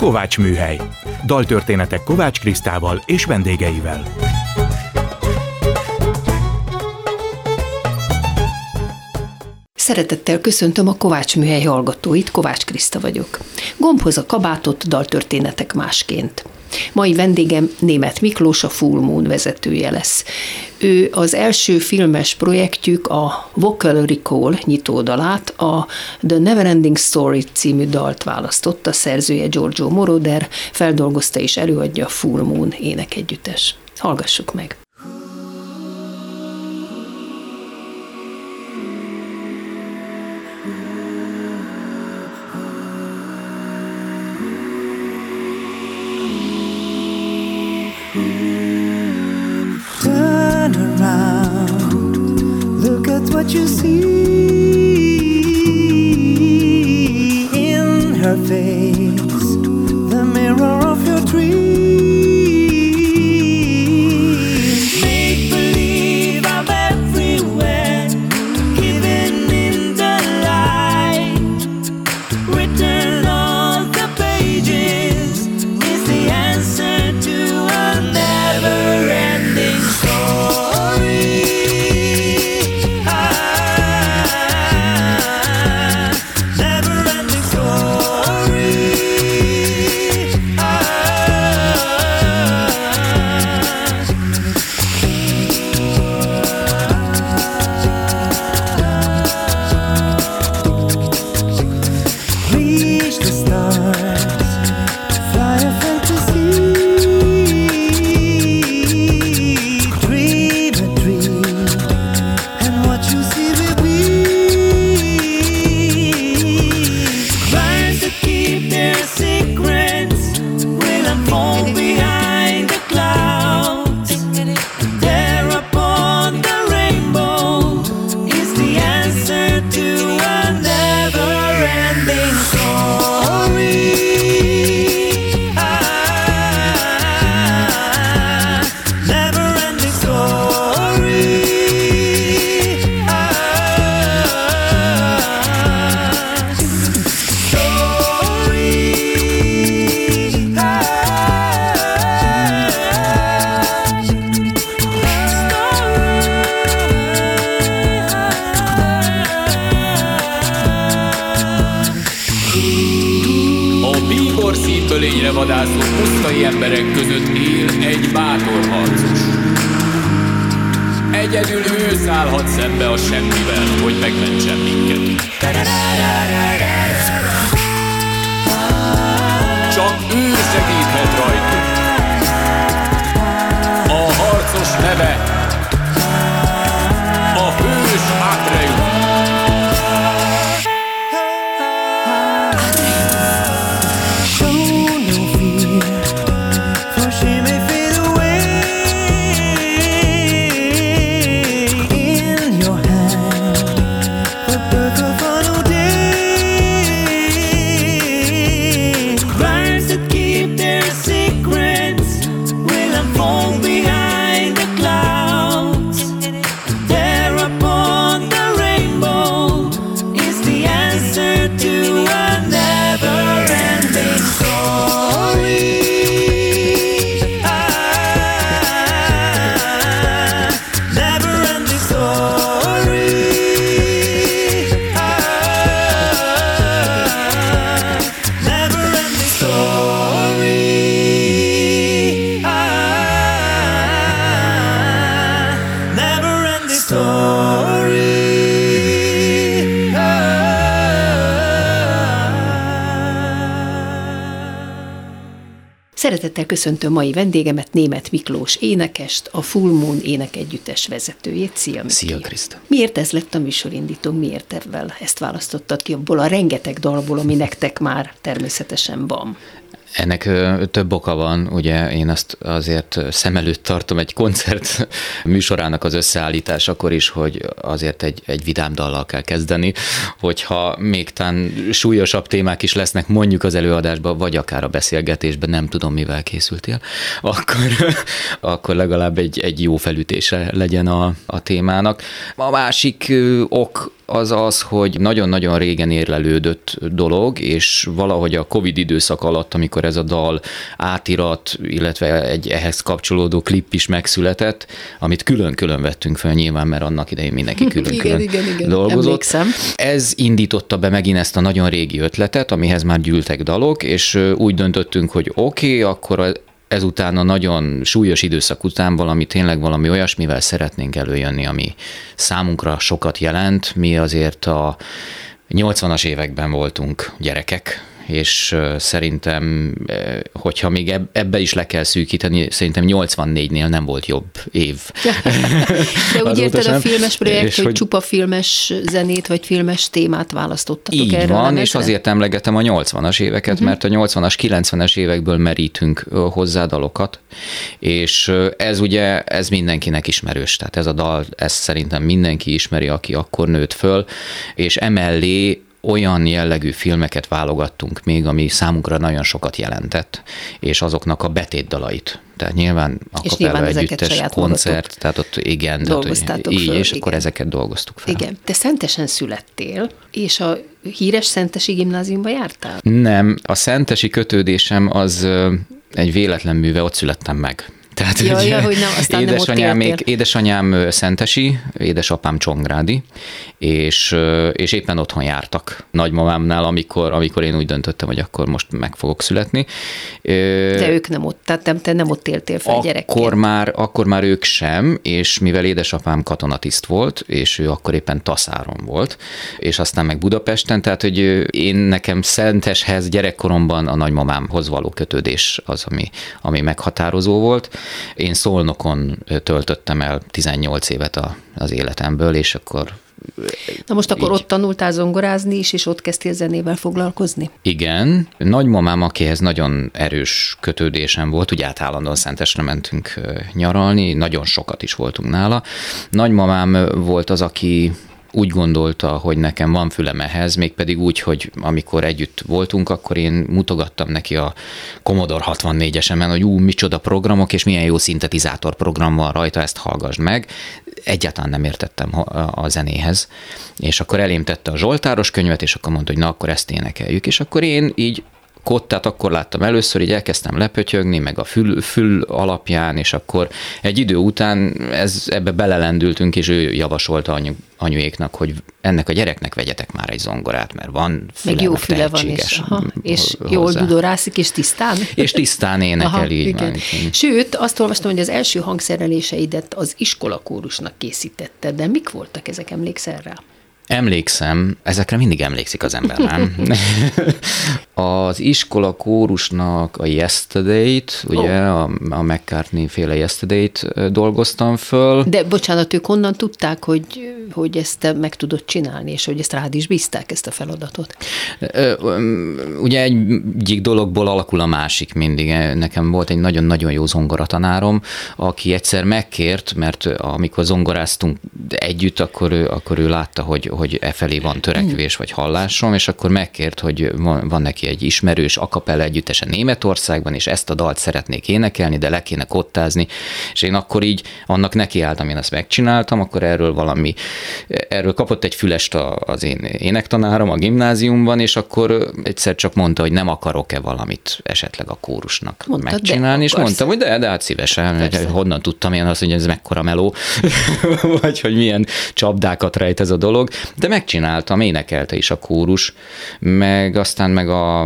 Kovács Műhely. Daltörténetek Kovács Krisztával és vendégeivel. Szeretettel köszöntöm a Kovács Műhely hallgatóit, Kovács Kriszta vagyok. Gombhoz a kabátot, daltörténetek másként. Mai vendégem német Miklós, a Full Moon vezetője lesz. Ő az első filmes projektjük a Vocal Recall nyitódalát, a The Neverending Story című dalt választotta, szerzője Giorgio Moroder, feldolgozta és előadja a Full Moon énekegyüttes. Hallgassuk meg! Szeretettel köszöntöm mai vendégemet, német Miklós énekest, a Full Moon énekegyüttes vezetőjét. Szia, Miki. Szia, Kriszta. Miért ez lett a műsorindító? Miért ebben ezt választottad ki abból a rengeteg dalból, ami nektek már természetesen van? Ennek több oka van, ugye én azt azért szem előtt tartom egy koncert műsorának az összeállításakor is, hogy azért egy, egy vidám dallal kell kezdeni, hogyha még tán súlyosabb témák is lesznek mondjuk az előadásban, vagy akár a beszélgetésben, nem tudom mivel készültél, akkor, akkor legalább egy, egy jó felütése legyen a, a témának. A másik ok az az, hogy nagyon-nagyon régen érlelődött dolog, és valahogy a Covid időszak alatt, amikor amikor ez a dal átirat, illetve egy ehhez kapcsolódó klip is megszületett, amit külön-külön vettünk fel nyilván, mert annak idején mindenki külön-külön igen, igen, igen. dolgozott. Emlékszem. Ez indította be megint ezt a nagyon régi ötletet, amihez már gyűltek dalok, és úgy döntöttünk, hogy oké, okay, akkor ezután a nagyon súlyos időszak után valami tényleg valami olyasmivel szeretnénk előjönni, ami számunkra sokat jelent. Mi azért a 80-as években voltunk gyerekek, és szerintem, hogyha még eb- ebbe is le kell szűkíteni, szerintem 84-nél nem volt jobb év. De úgy érted a filmes projekt, És hogy, hogy- csupa filmes zenét vagy filmes témát választottatok Így erre van, és azért emlegetem a 80-as éveket, uh-huh. mert a 80-as, 90-es évekből merítünk hozzá dalokat, és ez ugye, ez mindenkinek ismerős, tehát ez a dal, ezt szerintem mindenki ismeri, aki akkor nőtt föl, és emellé olyan jellegű filmeket válogattunk még, ami számunkra nagyon sokat jelentett, és azoknak a betétdalait. Tehát nyilván a És nyilván együttes koncert, tehát ott igen, tehát, hogy így, föl, és igen. akkor ezeket dolgoztuk fel. Igen. Te Szentesen születtél, és a híres Szentesi gimnáziumba jártál? Nem, a szentesi kötődésem az egy véletlen műve, ott születtem meg. Tehát Ja, ugye ja, hogy nem, aztán nem édesanyám, éltél. édesanyám ö, szentesi, édesapám csongrádi, és, és éppen otthon jártak nagymamámnál, amikor, amikor én úgy döntöttem, hogy akkor most meg fogok születni. De ők nem ott, tehát nem, te nem ott éltél fel gyerekként. akkor már, akkor már ők sem, és mivel édesapám katonatiszt volt, és ő akkor éppen Taszáron volt, és aztán meg Budapesten, tehát hogy én nekem Szenteshez gyerekkoromban a nagymamámhoz való kötődés az, ami, ami meghatározó volt. Én Szolnokon töltöttem el 18 évet a, az életemből, és akkor Na most akkor Így. ott tanultál zongorázni is, és ott kezdtél zenével foglalkozni? Igen, nagymamám, akihez nagyon erős kötődésem volt, ugye át állandóan Szentesre mentünk nyaralni, nagyon sokat is voltunk nála. Nagymamám volt az, aki úgy gondolta, hogy nekem van fülem ehhez, mégpedig úgy, hogy amikor együtt voltunk, akkor én mutogattam neki a Commodore 64-esemen, hogy ú, micsoda programok, és milyen jó szintetizátor program van rajta, ezt hallgass meg. Egyáltalán nem értettem a zenéhez. És akkor elém tette a Zsoltáros könyvet, és akkor mondta, hogy na, akkor ezt énekeljük. És akkor én így kottát akkor láttam először, így elkezdtem lepötyögni, meg a fül, fül alapján, és akkor egy idő után ez, ebbe belelendültünk, és ő javasolta anyu, anyuéknak, hogy ennek a gyereknek vegyetek már egy zongorát, mert van füle, Meg jó füle van, és, aha, és ho- jól hozzá. dudorászik, és tisztán? És tisztán énekel, így van. így. Sőt, azt olvastam, hogy az első hangszereléseidet az iskolakórusnak készítette, de mik voltak ezek, emlékszel rá? Emlékszem, ezekre mindig emlékszik az ember, nem? az iskola kórusnak a Yesterday-t, ugye a, a McCartney féle Yesterday-t dolgoztam föl. De bocsánat, ők honnan tudták, hogy, hogy ezt te meg tudod csinálni, és hogy ezt rád is bízták, ezt a feladatot? Ugye egyik dologból alakul a másik mindig. Nekem volt egy nagyon-nagyon jó zongoratanárom, aki egyszer megkért, mert amikor zongoráztunk együtt, akkor ő, akkor ő látta, hogy, hogy e felé van törekvés vagy hallásom, és akkor megkért, hogy van, van neki egy ismerős akapella együttese Németországban, és ezt a dalt szeretnék énekelni, de le kéne kottázni, és én akkor így annak nekiálltam, én ezt megcsináltam, akkor erről valami, erről kapott egy fülest az én énektanárom a gimnáziumban, és akkor egyszer csak mondta, hogy nem akarok-e valamit esetleg a kórusnak Mondtad, megcsinálni, és mondtam, hogy de, de hát szívesen, Persze. hogy honnan tudtam én azt, hogy ez mekkora meló, vagy hogy milyen csapdákat rejt ez a dolog, de megcsináltam, énekelte is a kórus, meg aztán meg a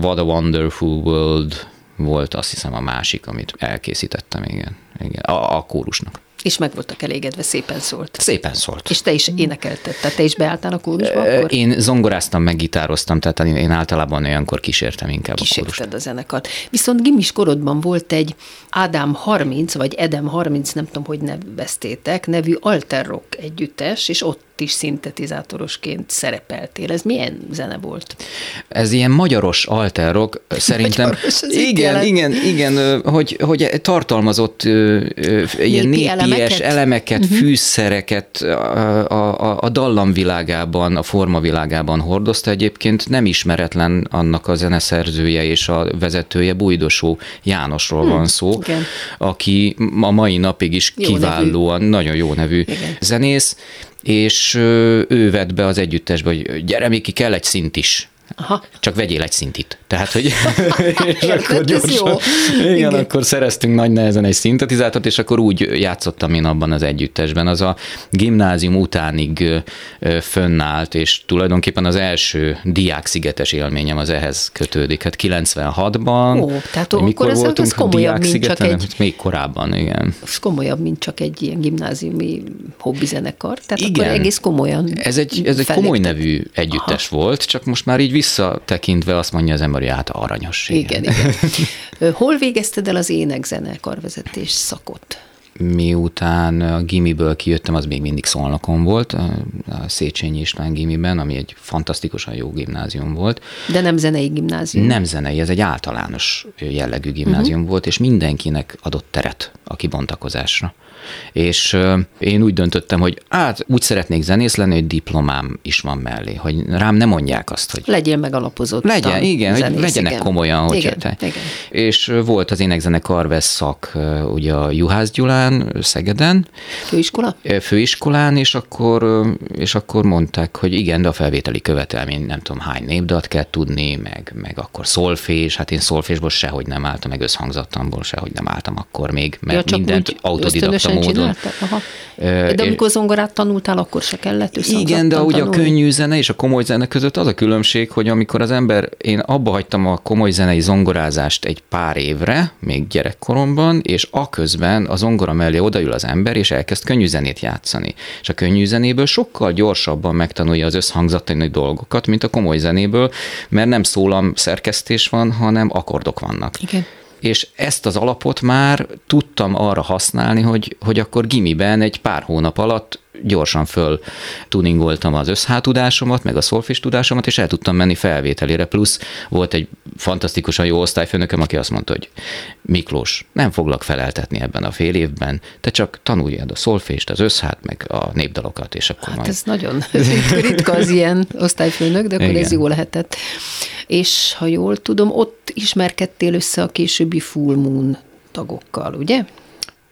What a Wonderful World volt azt hiszem a másik, amit elkészítettem, igen, igen a, a kórusnak. És meg voltak elégedve, szépen szólt. Szépen szólt. És te is énekelted, tehát te is beálltál a kórusba akkor? Én zongoráztam, meg gitároztam, tehát én én általában olyankor kísértem inkább a kórust. kísérted a zenekart. Viszont gimis korodban volt egy Ádám 30, vagy Edem 30, nem tudom, hogy neveztétek, nevű Alter Rock együttes, és ott is szintetizátorosként szerepeltél. Ez milyen zene volt? Ez ilyen magyaros alterok, szerintem. Magyaros, igen, igen, igen, ö, hogy, hogy tartalmazott ö, ö, ilyen Népi népies elemeket? elemeket, uh-huh. fűszereket a, a, a dallamvilágában, a formavilágában hordozta egyébként. Nem ismeretlen annak a zeneszerzője és a vezetője, Bújdosó Jánosról van szó, igen. aki a mai napig is Jó nevű. kiválóan, nagyon jó nevű Igen. zenész, és ő vett be az együttesbe, hogy gyere, Miki, kell egy szint is. Aha. Csak vegyél egy szintit. Tehát, hogy és Hát ez jó. igen, Igen. akkor szereztünk nagy nehezen egy szintetizátort, és akkor úgy játszottam én abban az együttesben. Az a gimnázium utánig fönnállt, és tulajdonképpen az első diákszigetes élményem az ehhez kötődik. Hát 96-ban. Ó, tehát hogy akkor mikor ez- ez voltunk komolyabb, mint csak egy- Hát Még korábban, igen. Ez komolyabb, mint csak egy ilyen gimnáziumi hobbizenekar. Tehát Igen. akkor egész komolyan Ez egy, ez egy komoly nevű együttes Aha. volt, csak most már így visszatekintve azt mondja az ember, hogy hát aranyos. Igen, igen. Hol végezted el az énekzene karvezetés szakot? Miután a gimiből kijöttem, az még mindig Szolnokon volt, a Széchenyi István gimiben, ami egy fantasztikusan jó gimnázium volt. De nem zenei gimnázium. Nem zenei, ez egy általános jellegű gimnázium uh-huh. volt, és mindenkinek adott teret a kibontakozásra. És én úgy döntöttem, hogy hát úgy szeretnék zenész lenni, hogy diplomám is van mellé, hogy rám nem mondják azt, hogy Legyél megalapozott. legyen, igen, hogy zenész, legyenek igen. komolyan, hogy igen, te. igen. És volt az énekzene karvesz szak ö, ugye a Juhász Gyulán, Szegeden, Főiskola? főiskolán, és akkor, és akkor mondták, hogy igen, de a felvételi követelmény nem tudom hány népdalt kell tudni, meg, meg akkor szolfés, hát én szolfésból sehogy nem álltam, meg összhangzattamból sehogy nem álltam akkor még, mert csak mindent autodidakta ösztönösen módon. csináltad? Aha. De amikor zongorát tanultál, akkor se kellett igen, de ugye a tanulni? könnyű zene és a komoly zene között az a különbség, hogy amikor az ember, én abba hagytam a komoly zenei zongorázást egy pár évre, még gyerekkoromban, és aközben a zongora mellé odaül az ember, és elkezd könnyű zenét játszani. És a könnyű zenéből sokkal gyorsabban megtanulja az összhangzatani dolgokat, mint a komoly zenéből, mert nem szólam szerkesztés van, hanem akkordok vannak Igen. És ezt az alapot már tudtam arra használni, hogy, hogy akkor gimiben egy pár hónap alatt gyorsan föl tuningoltam az összhátudásomat, meg a szolfés tudásomat, és el tudtam menni felvételére. Plusz volt egy fantasztikusan jó osztályfőnököm, aki azt mondta, hogy Miklós, nem foglak feleltetni ebben a fél évben, te csak tanuljad a szolfést, az összhát, meg a népdalokat, és akkor Hát majd... ez nagyon ritka, az ilyen osztályfőnök, de akkor Igen. ez jó lehetett. És ha jól tudom, ott ismerkedtél össze a későbbi Full Moon tagokkal, ugye?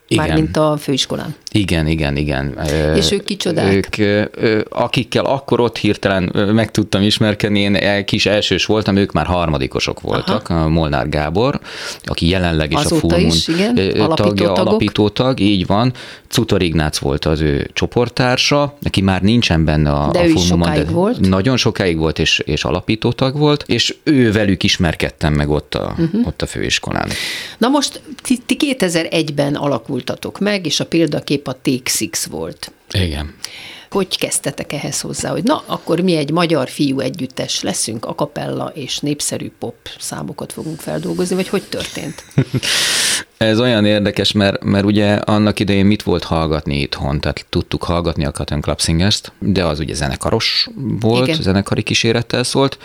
Igen. Mármint a főiskolán. Igen, igen, igen. És ők kicsodák? Ők, akikkel akkor ott hirtelen meg tudtam ismerkedni, én kis elsős voltam, ők már harmadikosok voltak, a Molnár Gábor, aki jelenleg is Azóta a Full is, igen, alapító tagja, tagok. alapító tag, így van. Cutor Ignác volt az ő csoporttársa, neki már nincsen benne a, De a ő Moon-ban, sokáig volt. Nagyon sokáig volt, és, és alapító tag volt, és ő velük ismerkedtem meg ott a, uh-huh. ott a főiskolán. Na most ti 2001-ben alakultatok meg, és a példakép a Take Six volt. Igen. Hogy kezdtetek ehhez hozzá, hogy na, akkor mi egy magyar fiú együttes leszünk, a kapella és népszerű pop számokat fogunk feldolgozni, vagy hogy történt? Ez olyan érdekes, mert, mert ugye annak idején mit volt hallgatni itthon, tehát tudtuk hallgatni a Cotton Club Singers-t, de az ugye zenekaros volt, Igen. Zenekari kísérettel szólt,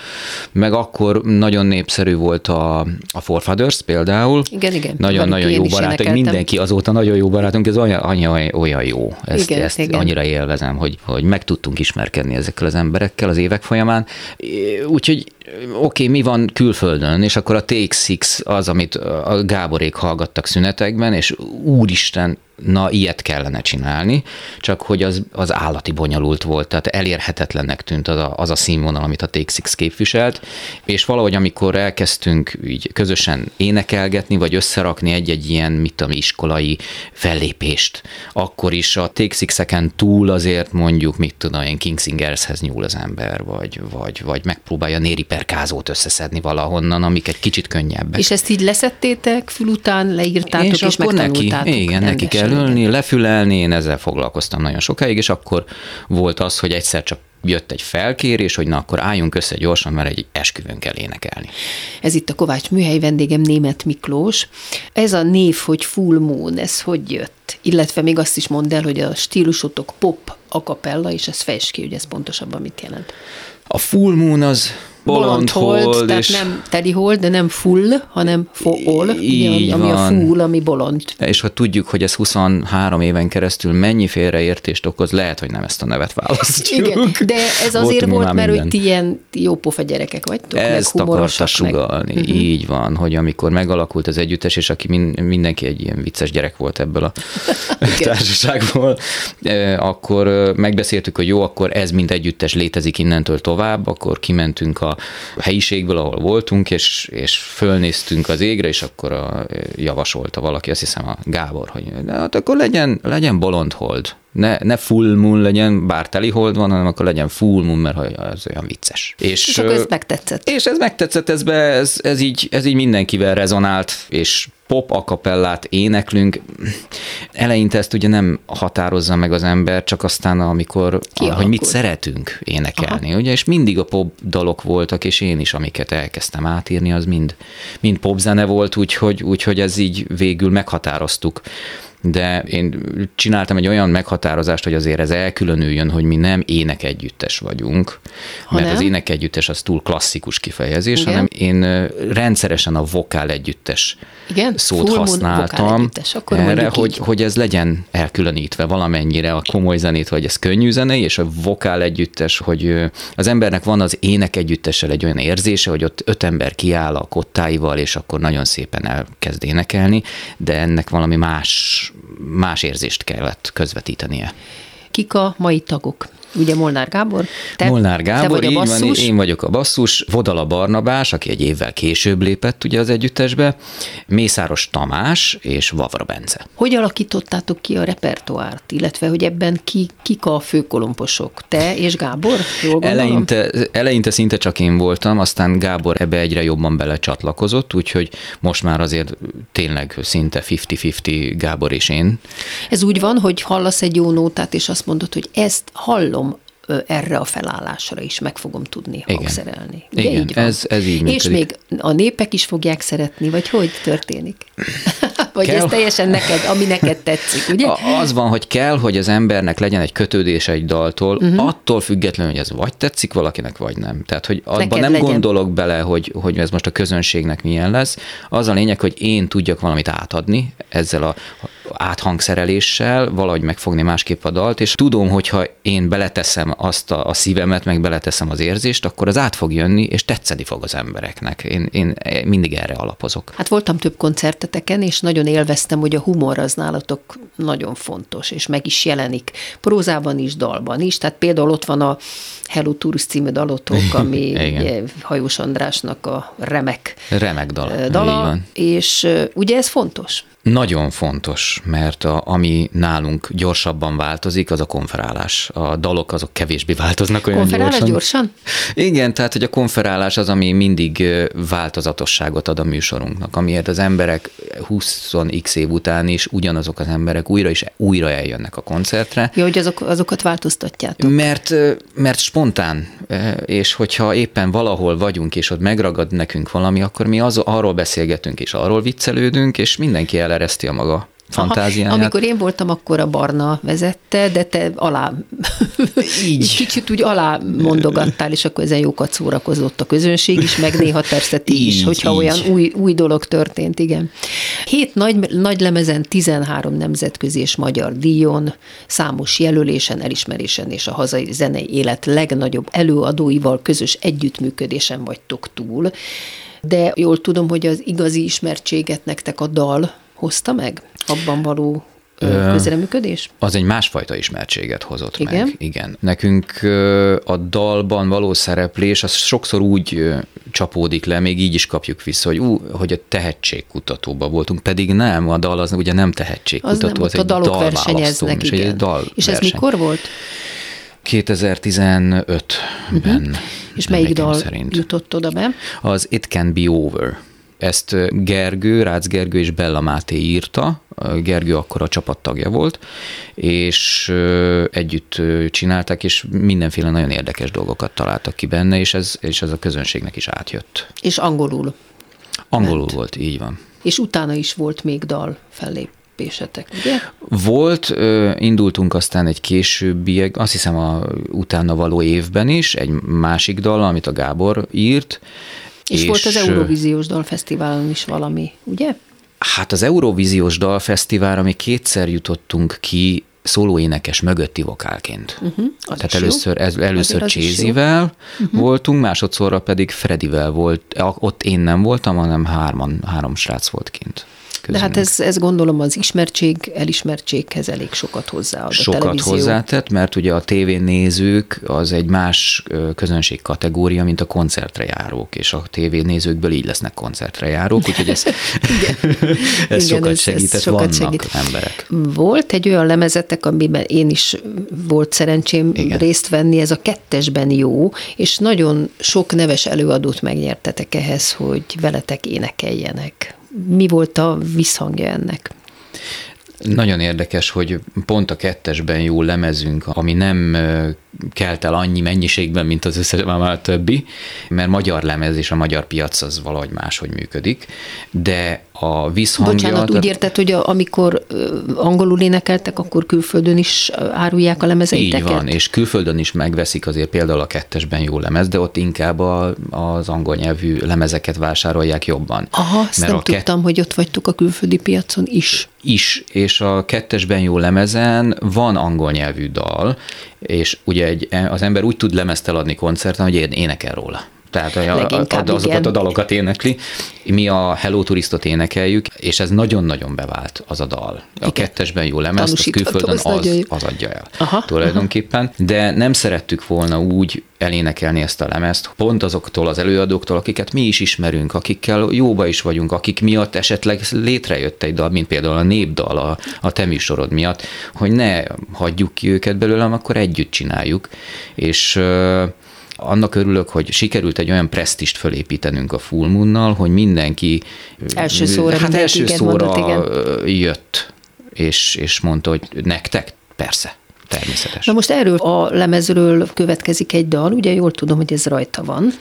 meg akkor nagyon népszerű volt a, a Forefathers például. Igen, igen. Nagyon-nagyon Velük jó barátok, mindenki azóta nagyon jó barátunk, ez olyan, olyan, olyan jó. Ezt, Igen, ezt igen. annyira élvezem, hogy, hogy meg tudtunk ismerkedni ezekkel az emberekkel az évek folyamán. Úgyhogy oké, okay, mi van külföldön, és akkor a Six az, amit a Gáborék hallgattak szünetekben, és úristen, na ilyet kellene csinálni, csak hogy az, az állati bonyolult volt, tehát elérhetetlennek tűnt az a, az a színvonal, amit a Six képviselt, és valahogy amikor elkezdtünk így közösen énekelgetni, vagy összerakni egy-egy ilyen, mit tudom, iskolai fellépést, akkor is a Take Six-eken túl azért mondjuk, mit tudom én, King Singershez nyúl az ember, vagy, vagy, vagy megpróbálja Néri Perkázót összeszedni valahonnan, amik egy kicsit könnyebbek. És ezt így leszettétek, fül után leírtátok, és, és akkor neki, igen, neki kell rendesen, ülni, igen. lefülelni, én ezzel foglalkoztam nagyon sokáig, és akkor volt az, hogy egyszer csak jött egy felkérés, hogy na akkor álljunk össze gyorsan, mert egy esküvőn kell énekelni. Ez itt a Kovács műhely vendégem Német Miklós. Ez a név, hogy Full Moon, ez hogy jött? Illetve még azt is mondd el, hogy a stílusotok pop, a capella, és ez fejtsd ki, hogy ez pontosabban mit jelent. A full moon az bolond hold, tehát és nem teli hold, de nem full, hanem fool, Így ami a full, ami bolond. és ha tudjuk, hogy ez 23 éven keresztül mennyi félreértést okoz, lehet, hogy nem ezt a nevet választjuk. Igen, de ez azért Voltunk volt, mert hogy minden. ti ilyen jópofa gyerekek vagytok, meg Ezt akarta meg... sugalni. Uh-huh. Így van, hogy amikor megalakult az együttes, és aki min, mindenki egy ilyen vicces gyerek volt ebből a társaságból, akkor megbeszéltük, hogy jó, akkor ez mint együttes létezik innentől tovább, akkor kimentünk a a helyiségből, ahol voltunk, és, és fölnéztünk az égre, és akkor a, javasolta valaki, azt hiszem a Gábor, hogy de hát akkor legyen, legyen bolond hold. Ne, ne full moon legyen, bár teli hold van, hanem akkor legyen full moon, mert az olyan vicces. És, és akkor ez megtetszett. És ez megtetszett, ez, be, ez, ez, így, ez így mindenkivel rezonált, és pop akapellát éneklünk. Eleinte ezt ugye nem határozza meg az ember, csak aztán amikor, Kialakul. hogy mit szeretünk énekelni, Aha. ugye, és mindig a pop dalok voltak, és én is, amiket elkezdtem átírni, az mind, mind popzene volt, úgyhogy, úgyhogy ez így végül meghatároztuk de én csináltam egy olyan meghatározást, hogy azért ez elkülönüljön, hogy mi nem ének együttes vagyunk, ha mert nem? az ének együttes az túl klasszikus kifejezés, Igen. hanem én rendszeresen a vokál együttes Igen? szót Full használtam Akkor erre, hogy, hogy ez legyen elkülönítve valamennyire a komoly zenét, vagy ez könnyű zene, és a vokál együttes, hogy az embernek van az ének együttessel egy olyan érzése, hogy ott öt ember kiáll a kottáival, és akkor nagyon szépen elkezd énekelni, de ennek valami más más érzést kellett közvetítenie. Kik a mai tagok? Ugye Molnár Gábor? Te, Molnár Gábor, te vagy így a basszus. van, én vagyok a basszus, Vodala Barnabás, aki egy évvel később lépett ugye az együttesbe, Mészáros Tamás és Vavra Bence. Hogy alakítottátok ki a repertoárt, illetve hogy ebben ki, kik a főkolomposok? Te és Gábor? Jól eleinte, eleinte szinte csak én voltam, aztán Gábor ebbe egyre jobban belecsatlakozott, úgyhogy most már azért tényleg szinte 50-50 Gábor és én. Ez úgy van, hogy hallasz egy jó nótát, és azt mondod, hogy ezt hallom, erre a felállásra is meg fogom tudni Igen. hangszerelni. Ugye Igen, így van? Ez, ez így És még a népek is fogják szeretni, vagy hogy történik? vagy kell. ez teljesen neked, ami neked tetszik, ugye? Az van, hogy kell, hogy az embernek legyen egy kötődés egy daltól, uh-huh. attól függetlenül, hogy ez vagy tetszik valakinek, vagy nem. Tehát, hogy abban neked nem legyen. gondolok bele, hogy, hogy ez most a közönségnek milyen lesz. Az a lényeg, hogy én tudjak valamit átadni ezzel a áthangszereléssel, valahogy megfogni másképp a dalt, és tudom, hogyha én beleteszem azt a, a szívemet, meg beleteszem az érzést, akkor az át fog jönni, és tetszeni fog az embereknek. Én, én mindig erre alapozok. Hát voltam több koncerteteken, és nagyon élveztem, hogy a humor az nálatok nagyon fontos, és meg is jelenik prózában is, dalban is. Tehát például ott van a Hello Tourist című dalotok, ami Hajós Andrásnak a remek, remek dal. dala, és ugye ez fontos. Nagyon fontos, mert a, ami nálunk gyorsabban változik, az a konferálás. A dalok azok kevésbé változnak olyan konferálás gyorsan. gyorsan? Igen, tehát hogy a konferálás az, ami mindig változatosságot ad a műsorunknak, amiért az emberek 20x év után is ugyanazok az emberek újra és újra eljönnek a koncertre. Jó, hogy azok, azokat változtatjátok. Mert, mert spontán, és hogyha éppen valahol vagyunk, és ott megragad nekünk valami, akkor mi az, arról beszélgetünk, és arról viccelődünk, és mindenki el elereszti a maga fantáziáját. Amikor én voltam, akkor a Barna vezette, de te alá, így kicsit úgy alá mondogattál, és akkor ezen jókat szórakozott a közönség is, meg néha persze ti is, hogyha így. olyan új, új dolog történt, igen. Hét nagy, nagy lemezen, 13 nemzetközi és magyar díjon, számos jelölésen, elismerésen és a hazai zenei élet legnagyobb előadóival közös együttműködésen vagytok túl de jól tudom, hogy az igazi ismertséget nektek a dal hozta meg? Abban való közreműködés? Az egy másfajta ismertséget hozott Igen? meg. Igen. Nekünk a dalban való szereplés, az sokszor úgy csapódik le, még így is kapjuk vissza, hogy, ú, hogy a tehetségkutatóban voltunk, pedig nem, a dal az ugye nem tehetségkutató, az, nem, az egy a dalok versenyeznek, igen. Egy dal és ez verseny. mikor volt? 2015-ben. Uh-huh. És melyik dal szerint. jutott oda be? Az It Can Be Over. Ezt Gergő, Rácz Gergő és Bella Máté írta, Gergő akkor a csapattagja volt, és együtt csinálták, és mindenféle nagyon érdekes dolgokat találtak ki benne, és ez, és ez a közönségnek is átjött. És angolul? Angolul ment. volt, így van. És utána is volt még dal fellép lépésetek, ugye? Volt, indultunk aztán egy későbbi, azt hiszem a utána való évben is, egy másik dal, amit a Gábor írt. És, és volt az Eurovíziós Dalfesztiválon is valami, ugye? Hát az Eurovíziós Dalfesztiválra mi kétszer jutottunk ki szólóénekes mögötti vokálként. Uh-huh, Tehát először, ez, először Csézivel uh-huh. voltunk, másodszorra pedig Fredivel volt, ott én nem voltam, hanem hárman, három srác volt kint. De hát ez, ez gondolom az ismertség, elismertséghez elég sokat hozzáad a Sokat televízió. hozzátett, mert ugye a tévénézők az egy más közönség kategória, mint a koncertre járók, és a tévénézőkből így lesznek koncertre járók, úgyhogy ez, ez Igen, sokat ez- ez segített, sokat vannak segít. emberek. Volt egy olyan lemezetek, amiben én is volt szerencsém Igen. Igen. részt venni, ez a kettesben jó, és nagyon sok neves előadót megnyertetek ehhez, hogy veletek énekeljenek. Mi volt a visszhangja ennek? Nagyon érdekes, hogy pont a kettesben jó lemezünk, ami nem kelt el annyi mennyiségben, mint az összes a többi, mert magyar lemez és a magyar piac az valahogy máshogy működik, de a visszhangja... Bocsánat, úgy tehát- érted, hogy a, amikor angolul énekeltek, akkor külföldön is árulják a lemezeiteket? Így van, és külföldön is megveszik azért például a kettesben jó lemez, de ott inkább a, az angol nyelvű lemezeket vásárolják jobban. Aha, ezt nem a kett- tudtam, hogy ott vagytok a külföldi piacon is. is, és a kettesben jó lemezen van angol nyelvű dal, és ugye egy, az ember úgy tud lemezt eladni koncerten, hogy énekel róla. Tehát a, a, a, azokat igen. a dalokat énekli. Mi a Hello Turistot énekeljük, és ez nagyon-nagyon bevált az a dal. A Igen. kettesben jó lemez, az külföldön az, az adja el Aha, tulajdonképpen. De nem szerettük volna úgy elénekelni ezt a lemezt, pont azoktól az előadóktól, akiket mi is ismerünk, akikkel jóba is vagyunk, akik miatt esetleg létrejött egy dal, mint például a népdal a, a te műsorod miatt, hogy ne hagyjuk ki őket belőle, hanem akkor együtt csináljuk. És annak örülök, hogy sikerült egy olyan presztist fölépítenünk a Full Moon-nal, hogy mindenki Első szóra hát első szóra mondott, igen. jött, és, és mondta, hogy nektek? Persze, természetes. Na most erről a lemezről következik egy dal, ugye jól tudom, hogy ez rajta van,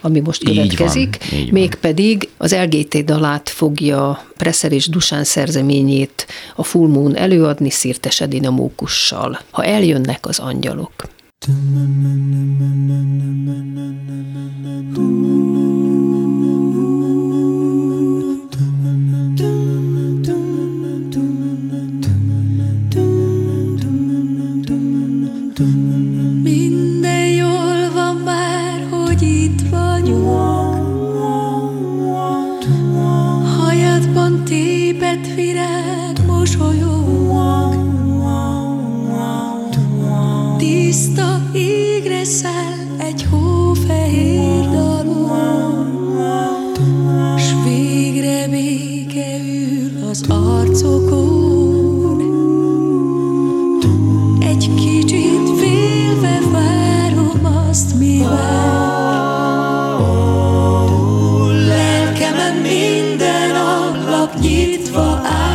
ami most Így van, következik, így van. mégpedig az LGT dalát fogja Presser és Dusán szerzeményét a Full Moon előadni Szirtes Edina Mókussal. Ha eljönnek az angyalok. Minden arcokon. Egy kicsit félve várom azt, mivel Lelkemen minden ablak nyitva áll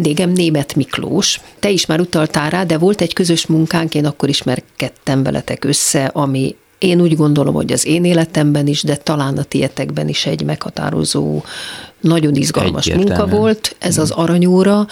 Vendégem német Miklós. Te is már utaltál rá, de volt egy közös munkánk, én akkor ismerkedtem veletek össze, ami én úgy gondolom, hogy az én életemben is, de talán a tietekben is egy meghatározó, nagyon izgalmas Egyértelműen. munka volt. Ez az aranyóra.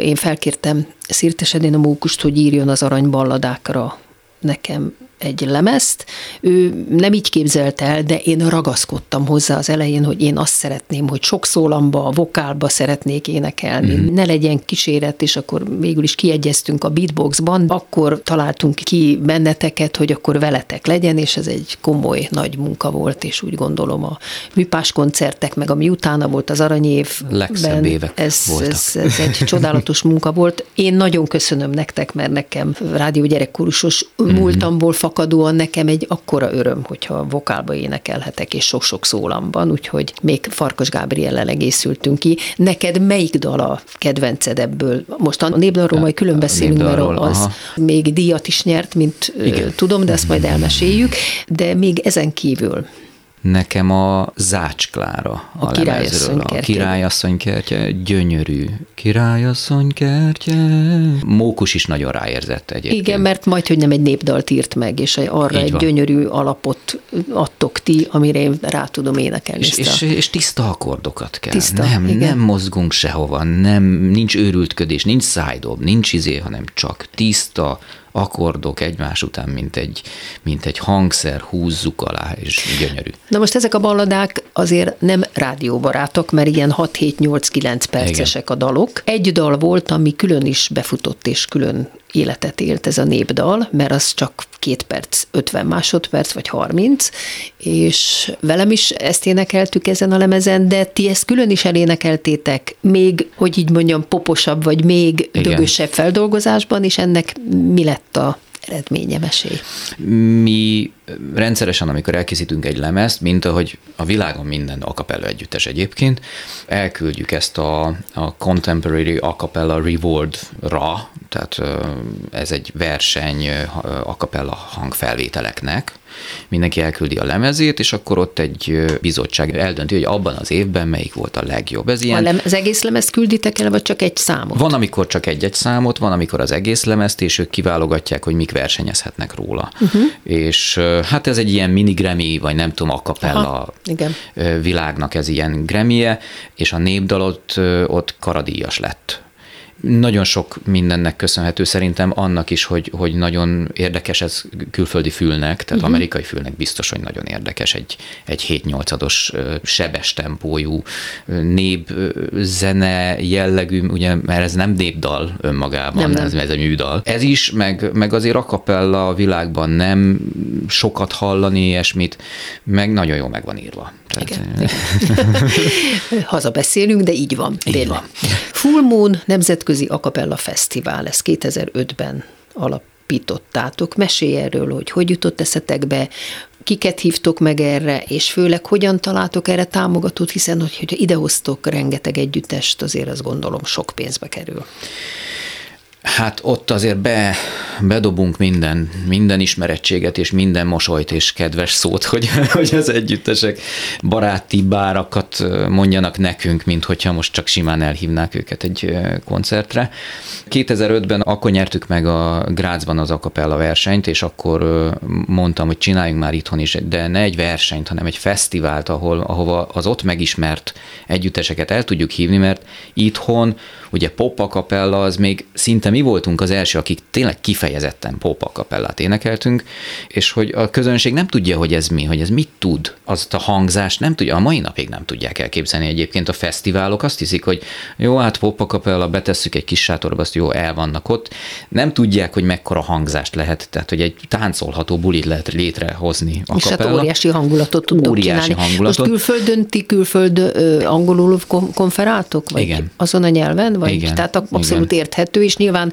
Én felkértem Szirtes Edén a Mókust, hogy írjon az aranyballadákra nekem egy lemezt. Ő nem így képzelt el, de én ragaszkodtam hozzá az elején, hogy én azt szeretném, hogy sok szólamba, vokálba szeretnék énekelni. Mm. Ne legyen kíséret, és akkor végül is kiegyeztünk a beatboxban. Akkor találtunk ki benneteket, hogy akkor veletek legyen, és ez egy komoly, nagy munka volt, és úgy gondolom a műpás koncertek, meg ami utána volt az aranyév. Legszebb évek ez, voltak. Ez, ez egy csodálatos munka volt. Én nagyon köszönöm nektek, mert nekem rádió gyerekkorusos Mhm. mm-hmm. múltamból fakadóan nekem egy akkora öröm, hogyha vokálba énekelhetek, és sok-sok szólamban, úgyhogy még Farkas Gábriellel egészültünk ki. Neked melyik dal a kedvenced ebből? Most a népdalról majd külön beszélünk, mert az aha. még díjat is nyert, mint Igen. tudom, de ezt majd elmeséljük. De még ezen kívül Nekem a Zács Klára a, A Királyasszony lemezről. A kertje. Királyasszony kertje, gyönyörű. Királyasszony kertje. Mókus is nagyon ráérzett egyébként. Igen, mert majd, hogy nem egy népdalt írt meg, és arra Így egy van. gyönyörű alapot adtok ti, amire én rá tudom énekelni. És, és, és tiszta akkordokat kell. Tiszta, nem, igen. nem mozgunk sehova, nem, nincs őrültködés, nincs szájdob, nincs izé, hanem csak tiszta akkordok egymás után, mint egy, mint egy hangszer, húzzuk alá, és gyönyörű. Na most ezek a balladák azért nem rádióbarátok, mert ilyen 6-7-8-9 percesek a dalok. Egy dal volt, ami külön is befutott és külön életet élt ez a népdal, mert az csak két perc, 50 másodperc vagy 30, és velem is ezt énekeltük ezen a lemezen, de ti ezt külön is elénekeltétek, még, hogy így mondjam, poposabb, vagy még Igen. dögösebb feldolgozásban, és ennek mi lett a eredménye, mesélj. Mi rendszeresen, amikor elkészítünk egy lemezt, mint ahogy a világon minden acapella együttes egyébként, elküldjük ezt a, a Contemporary Acapella Reward-ra, tehát ez egy verseny ö, acapella hangfelvételeknek, mindenki elküldi a lemezét, és akkor ott egy bizottság eldönti, hogy abban az évben melyik volt a legjobb. Ez A ilyen, lem- az egész lemezt külditek el, vagy csak egy számot? van, amikor csak egy-egy számot, van, amikor az egész lemezt, és ők kiválogatják, hogy mik versenyezhetnek róla. Uh-huh. És hát ez egy ilyen mini Grammy, vagy nem tudom, a capella Aha, igen. ö, világnak ez ilyen Grammy-je, és a népdalot ö, ott karadíjas lett. Nagyon sok mindennek köszönhető szerintem annak is, hogy, hogy nagyon érdekes ez külföldi fülnek, tehát uh-huh. amerikai fülnek biztos, hogy nagyon érdekes egy, egy 7-8-ados ö, sebes tempójú ö, nép ö, zene jellegű, ugye, mert ez nem népdal önmagában, Nem, nem. Ez, ez egy műdal. Ez is, meg, meg azért a capella a világban nem sokat hallani ilyesmit, meg nagyon jól meg van írva. Tehát, Igen. Haza beszélünk, de így van. Így tényleg. van. Full Moon Nemzetközi Akapella Fesztivál, ez 2005-ben alapítottátok. Mesélj erről, hogy hogy jutott eszetekbe, kiket hívtok meg erre, és főleg hogyan találtok erre támogatót, hiszen hogy, hogyha idehoztok rengeteg együttest, azért azt gondolom sok pénzbe kerül. Hát ott azért be, bedobunk minden, minden ismerettséget és minden mosolyt és kedves szót, hogy, hogy az együttesek baráti bárakat mondjanak nekünk, mint hogyha most csak simán elhívnák őket egy koncertre. 2005-ben akkor nyertük meg a Grácsban az akapella versenyt, és akkor mondtam, hogy csináljunk már itthon is, de ne egy versenyt, hanem egy fesztivált, ahol, ahova az ott megismert együtteseket el tudjuk hívni, mert itthon ugye pop akapella az még szinte mi voltunk az első, akik tényleg kifejezetten pop akapellát énekeltünk, és hogy a közönség nem tudja, hogy ez mi, hogy ez mit tud, azt a hangzást nem tudja, a mai napig nem tudják elképzelni egyébként a fesztiválok, azt hiszik, hogy jó, hát pop akapella, betesszük egy kis sátorba, azt jó, el vannak ott, nem tudják, hogy mekkora hangzást lehet, tehát hogy egy táncolható bulit lehet létrehozni És hát akapella. óriási hangulatot tudtok Óriási csinálni. hangulatot. Most külföldön ti külföld angolul kon- konferáltok? Vagy Igen. azon a nyelven? Vagy? Igen. Tehát abszolút Igen. érthető, és nyilván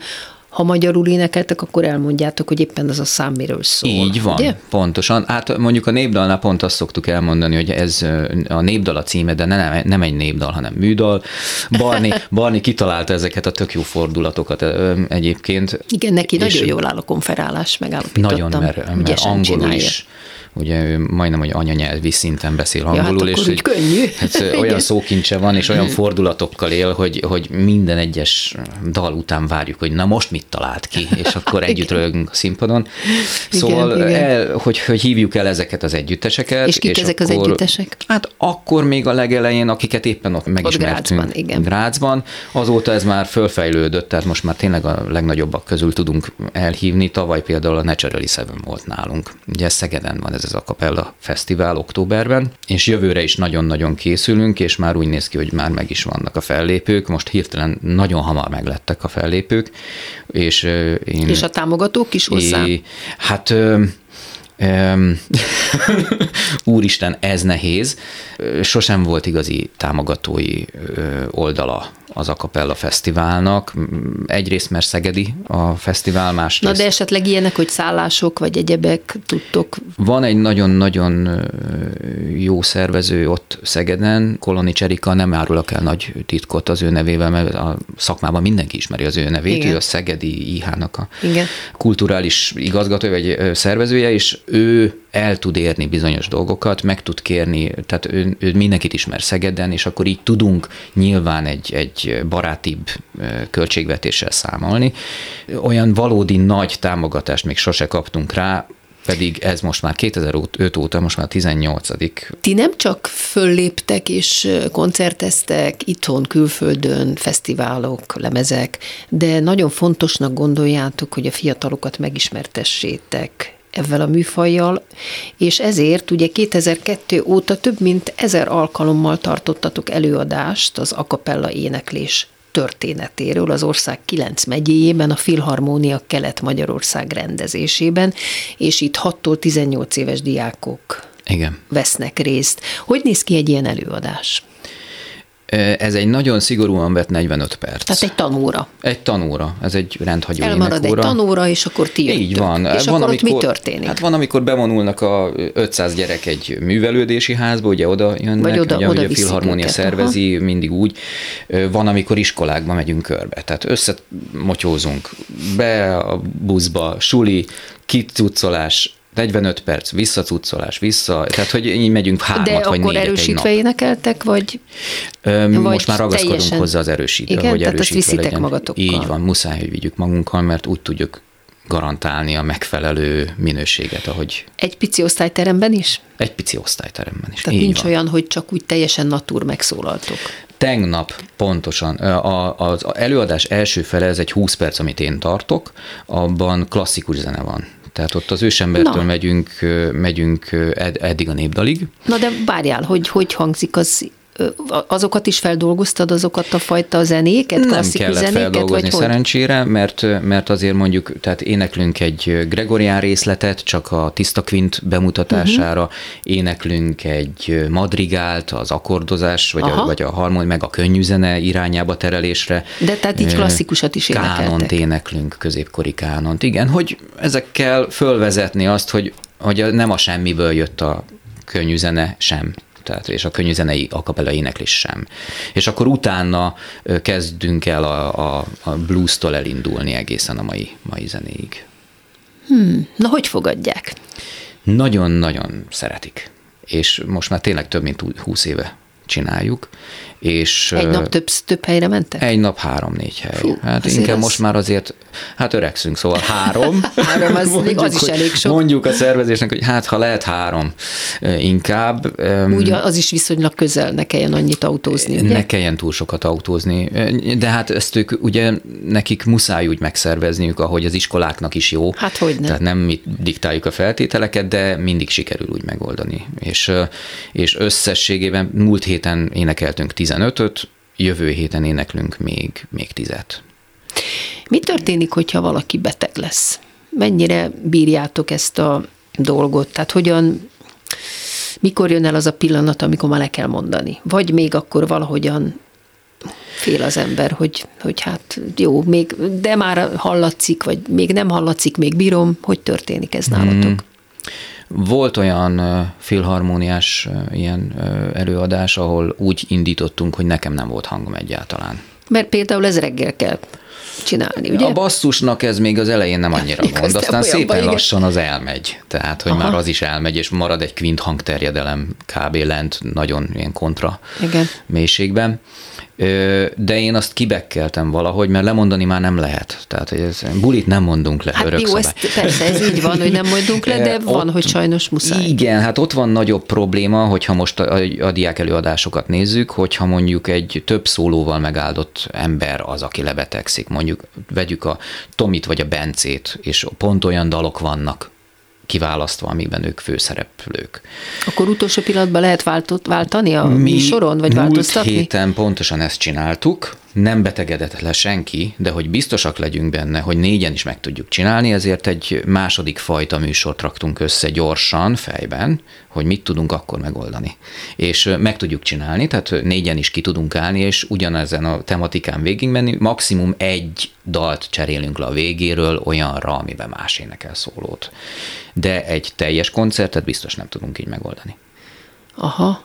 ha magyarul énekeltek, akkor elmondjátok, hogy éppen az a szám miről szól. Így van, Ugye? pontosan. Hát mondjuk a népdalnál pont azt szoktuk elmondani, hogy ez a népdal a címe, de nem, nem egy népdal, hanem műdal. Barni, Barni kitalálta ezeket a tök jó fordulatokat egyébként. Igen, neki És nagyon jól áll a konferálás, megállapítottam. Nagyon, mert, mert csinálja. is ugye ő majdnem, hogy anyanyelvi szinten beszél hát angolul, akkor és úgy könnyű. Hát, olyan Igen. szókincse van, és olyan fordulatokkal él, hogy, hogy minden egyes dal után várjuk, hogy na most mit talált ki, és akkor együtt rögünk a színpadon. Szóval, igen. El, hogy, hogy hívjuk el ezeket az együtteseket. És kik ezek az akkor- együttesek? Hát akkor még a legelején, akiket éppen ott megismertünk. Grácsban, igen. Grácsban. Azóta ez már fölfejlődött, tehát most már tényleg a legnagyobbak közül tudunk elhívni. Tavaly például a Naturally Seven volt nálunk. Ugye Szegeden van ez az a Capella Fesztivál októberben, és jövőre is nagyon-nagyon készülünk, és már úgy néz ki, hogy már meg is vannak a fellépők. Most hirtelen nagyon hamar meglettek a fellépők, és én... És a támogatók is hozzá? É, hát úristen, ez nehéz. Sosem volt igazi támogatói oldala az Acapella Fesztiválnak. Egyrészt, mert Szegedi a fesztivál, másrészt. Na de esetleg ilyenek, hogy szállások vagy egyebek tudtok. Van egy nagyon-nagyon jó szervező ott Szegeden, Koloni Cserika, nem árulok el nagy titkot az ő nevével, mert a szakmában mindenki ismeri az ő nevét, Igen. ő a Szegedi IH-nak a Igen. kulturális igazgatója vagy szervezője, és ő el tud érni bizonyos dolgokat, meg tud kérni, tehát ő, ő mindenkit ismer Szegeden, és akkor így tudunk nyilván egy, egy barátibb ö, költségvetéssel számolni. Olyan valódi nagy támogatást még sose kaptunk rá, pedig ez most már 2005 óta, most már 18 Ti nem csak fölléptek és koncerteztek itthon, külföldön, fesztiválok, lemezek, de nagyon fontosnak gondoljátok, hogy a fiatalokat megismertessétek ezzel a műfajjal, és ezért ugye 2002 óta több mint ezer alkalommal tartottatok előadást az akapella éneklés történetéről az ország kilenc megyéjében, a Filharmónia Kelet-Magyarország rendezésében, és itt 6-tól 18 éves diákok Igen. vesznek részt. Hogy néz ki egy ilyen előadás? Ez egy nagyon szigorúan vett 45 perc. Tehát egy tanóra. Egy tanóra, ez egy rendhagyó Elmarad egy énekóra. tanóra, és akkor ti jöttök. Így van. És van, akkor ott mi történik? Hát van, amikor bevonulnak a 500 gyerek egy művelődési házba, ugye oda jönnek, Vagy oda- ugye, oda a filharmónia őket, szervezi, mindig úgy. Van, amikor iskolákba megyünk körbe. Tehát összemotyózunk be a buszba, suli, kicuccolás, 45 perc, visszacuccolás, vissza, tehát hogy így megyünk hármat De vagy akkor négyet egy erősítve nap. énekeltek, vagy Ö, Vagy Most már ragaszkodunk teljesen- hozzá az erősítőre, Igen, hogy tehát azt erősítve viszitek legyen. magatokkal. Így van, muszáj, hogy vigyük magunkkal, mert úgy tudjuk garantálni a megfelelő minőséget, ahogy egy pici osztályteremben is? egy pici osztályteremben is. Tehát Így nincs van. olyan, hogy csak úgy teljesen natúr megszólaltok. Tegnap pontosan a, az előadás első fele, ez egy 20 perc, amit én tartok, abban klasszikus zene van. Tehát ott az ősembertől Na. megyünk, megyünk ed, eddig a népdalig. Na de várjál, hogy hogy hangzik az, azokat is feldolgoztad, azokat a fajta zenéket, Nem klasszikus kellett zenéket, feldolgozni vagy hogy? szerencsére, mert, mert azért mondjuk, tehát éneklünk egy Gregorián részletet, csak a tiszta kvint bemutatására, uh-huh. éneklünk egy madrigált, az akkordozás, vagy Aha. a, vagy a harmónia, meg a könnyű zene irányába terelésre. De tehát így klasszikusat is énekeltek. Kánont éneklünk, középkori kánont. Igen, hogy ezekkel fölvezetni azt, hogy, hogy nem a semmiből jött a könnyű zene sem. Tehát, és a könnyű zenei akapella éneklés sem. És akkor utána kezdünk el a, a, a blues-tól elindulni egészen a mai, mai zenéig. Na, hogy fogadják? Nagyon-nagyon szeretik. És most már tényleg több mint 20 éve csináljuk. És Egy nap több, több helyre mentek? Egy nap három-négy hely. Fú, hát inkább az- most már azért, hát öregszünk, szóval három. Három, az még az is hogy- elég sok. Mondjuk a szervezésnek, hogy hát ha lehet három inkább. Úgy az is viszonylag közel, ne kelljen annyit autózni, ugye? ne kelljen túl sokat autózni, de hát ezt ők ugye nekik muszáj úgy megszervezniük, ahogy az iskoláknak is jó. Hát hogyne. Tehát nem mi diktáljuk a feltételeket, de mindig sikerül úgy megoldani. És, és összességében múlt héten énekeltünk 15-öt, jövő héten éneklünk még, még tizet. Mi történik, hogyha valaki beteg lesz? Mennyire bírjátok ezt a dolgot? Tehát hogyan, mikor jön el az a pillanat, amikor már le kell mondani? Vagy még akkor valahogyan fél az ember, hogy, hogy hát jó, még, de már hallatszik, vagy még nem hallatszik, még bírom. Hogy történik ez nálatok? Hmm. Volt olyan filharmóniás ilyen előadás, ahol úgy indítottunk, hogy nekem nem volt hangom egyáltalán. Mert például ez reggel kell. csinálni, ugye? A basszusnak ez még az elején nem annyira Igaz, gond, aztán szépen igen. lassan az elmegy. Tehát, hogy Aha. már az is elmegy, és marad egy kvint hangterjedelem kb. lent, nagyon ilyen kontra Igen. mélységben. De én azt kibekkeltem valahogy, mert lemondani már nem lehet. Tehát, hogy ez, bulit nem mondunk le, Hát örök jó, szabály. ezt, persze, ez így van, hogy nem mondunk le, de Eh, van, ott- hogy sajnos muszáj. Igen, hát ott van nagyobb probléma, hogyha most a, a diák előadásokat nézzük, hogyha mondjuk egy több szólóval megáldott ember az, aki lebetegszik, mondjuk vegyük a Tomit vagy a Bencét, és pont olyan dalok vannak kiválasztva, amiben ők főszereplők. Akkor utolsó pillanatban lehet váltott, váltani a műsoron, vagy múlt változtatni? héten pontosan ezt csináltuk, nem betegedett le senki, de hogy biztosak legyünk benne, hogy négyen is meg tudjuk csinálni, ezért egy második fajta műsort raktunk össze gyorsan, fejben, hogy mit tudunk akkor megoldani. És meg tudjuk csinálni, tehát négyen is ki tudunk állni, és ugyanezen a tematikán végigmenni, maximum egy dalt cserélünk le a végéről olyanra, amiben más énekel szólót. De egy teljes koncertet biztos nem tudunk így megoldani. Aha.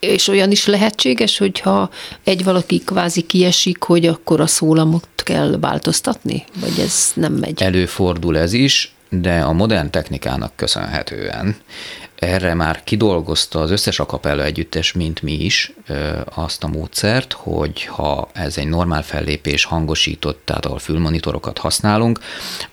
És olyan is lehetséges, hogyha egy valaki kvázi kiesik, hogy akkor a szólamot kell változtatni? Vagy ez nem megy? Előfordul ez is, de a modern technikának köszönhetően erre már kidolgozta az összes akapella együttes, mint mi is, azt a módszert, hogy ha ez egy normál fellépés hangosított, tehát ahol fülmonitorokat használunk,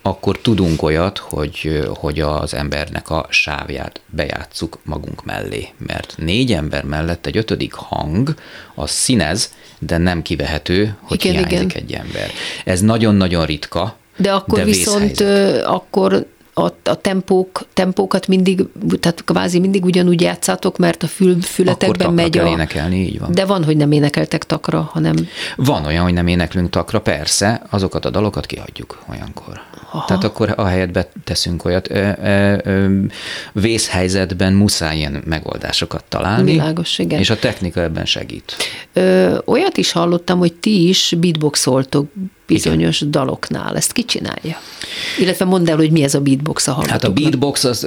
akkor tudunk olyat, hogy, hogy az embernek a sávját bejátszuk magunk mellé. Mert négy ember mellett egy ötödik hang, az színez, de nem kivehető, hogy Igen, hiányzik igen. egy ember. Ez nagyon-nagyon ritka, De akkor de viszont ö, akkor a, a tempók, tempókat mindig, tehát kvázi mindig ugyanúgy játszátok, mert a fül, fületekben megy a... énekelni, így van. De van, hogy nem énekeltek takra, hanem Van olyan, hogy nem éneklünk takra, persze, azokat a dalokat kihagyjuk olyankor. Aha. Tehát akkor ahelyett beteszünk olyat, ö, ö, ö, vészhelyzetben muszáj ilyen megoldásokat találni. Világos, igen. És a technika ebben segít. Ö, olyat is hallottam, hogy ti is beatboxoltok bizonyos Igen. daloknál. Ezt ki csinálja? Illetve mondd el, hogy mi ez a beatbox a Hát a hallgatóknak. beatbox az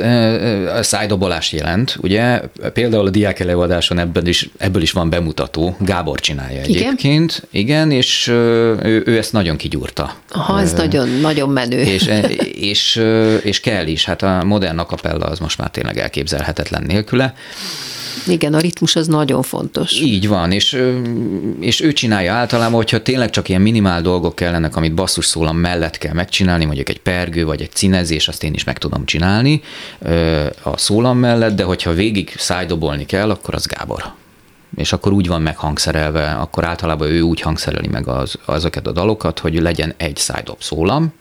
a szájdobolást jelent, ugye? Például a diák előadáson ebből is, ebből is van bemutató. Gábor csinálja Igen? egyébként. Igen, és ö, ő, ő ezt nagyon kigyúrta. Aha, ez nagyon, nagyon menő. és, és, és kell is, hát a modern akapella az most már tényleg elképzelhetetlen nélküle. Igen, a ritmus az nagyon fontos. Így van, és, és ő csinálja általában, hogyha tényleg csak ilyen minimál dolgok kellenek, amit basszus szólam mellett kell megcsinálni, mondjuk egy pergő vagy egy színezés, azt én is meg tudom csinálni a szólam mellett, de hogyha végig szájdobolni kell, akkor az Gábor. És akkor úgy van meghangszerelve, akkor általában ő úgy hangszereli meg az, azokat a dalokat, hogy legyen egy szájdob szólam,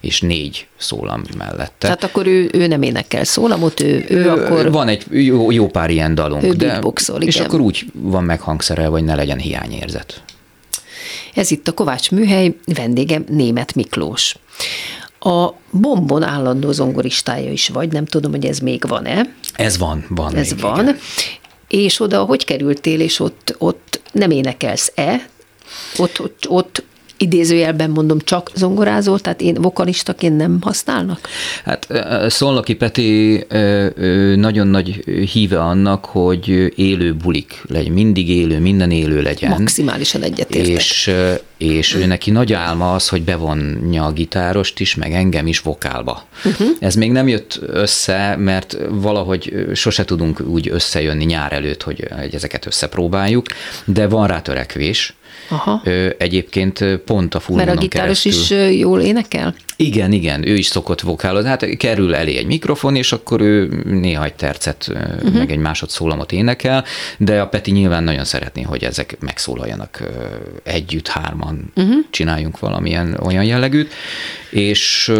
és négy szólam mellette. Tehát akkor ő, ő nem énekel szólamot, ő, ő Ö, akkor... Van egy jó, jó pár ilyen dalunk, Ő de, beatboxol, és akkor úgy van meghangszerelve, hogy ne legyen hiányérzet. Ez itt a Kovács Műhely, vendégem Német Miklós. A Bombon állandó zongoristája is vagy, nem tudom, hogy ez még van-e. Ez van, van. Ez még, van. igen. És oda hogy kerültél, és ott, ott nem énekelsz-e? Ott, ott, ott idézőjelben mondom, csak zongorázol, tehát én vokalistaként nem használnak? Hát Szolnoki Peti nagyon nagy híve annak, hogy élő bulik legyen, mindig élő, minden élő legyen. Maximálisan egyetértek. És, és ő neki nagy álma az, hogy bevonja a gitárost is, meg engem is vokálba. Uh-huh. Ez még nem jött össze, mert valahogy sose tudunk úgy összejönni nyár előtt, hogy, hogy ezeket összepróbáljuk, de van rá törekvés. Aha. Egyébként pont a Mert fulmonon a gitáros keresztül. is jól énekel? Igen, igen, ő is szokott vokálozni. Hát kerül elé egy mikrofon, és akkor ő néha egy tercet, uh-huh. meg egy másodszólamot énekel, de a Peti nyilván nagyon szeretné, hogy ezek megszólaljanak együtt, hárman, uh-huh. csináljunk valamilyen olyan jellegűt, és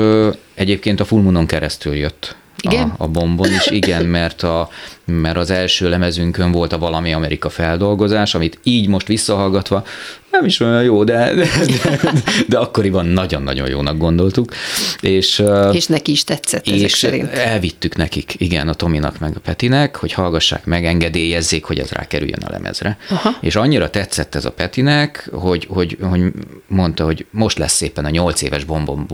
egyébként a Fulmonon keresztül jött Igen? A, a bombon is, igen, mert, a, mert az első lemezünkön volt a Valami Amerika feldolgozás, amit így most visszahallgatva nem is olyan jó, de, de, de, de akkoriban nagyon-nagyon jónak gondoltuk. És, És neki is tetszett ezek és szerint. elvittük nekik, igen, a Tominak meg a Petinek, hogy hallgassák meg, engedélyezzék, hogy ez rákerüljön a lemezre. Aha. És annyira tetszett ez a Petinek, hogy, hogy, hogy mondta, hogy most lesz szépen a nyolc éves bombom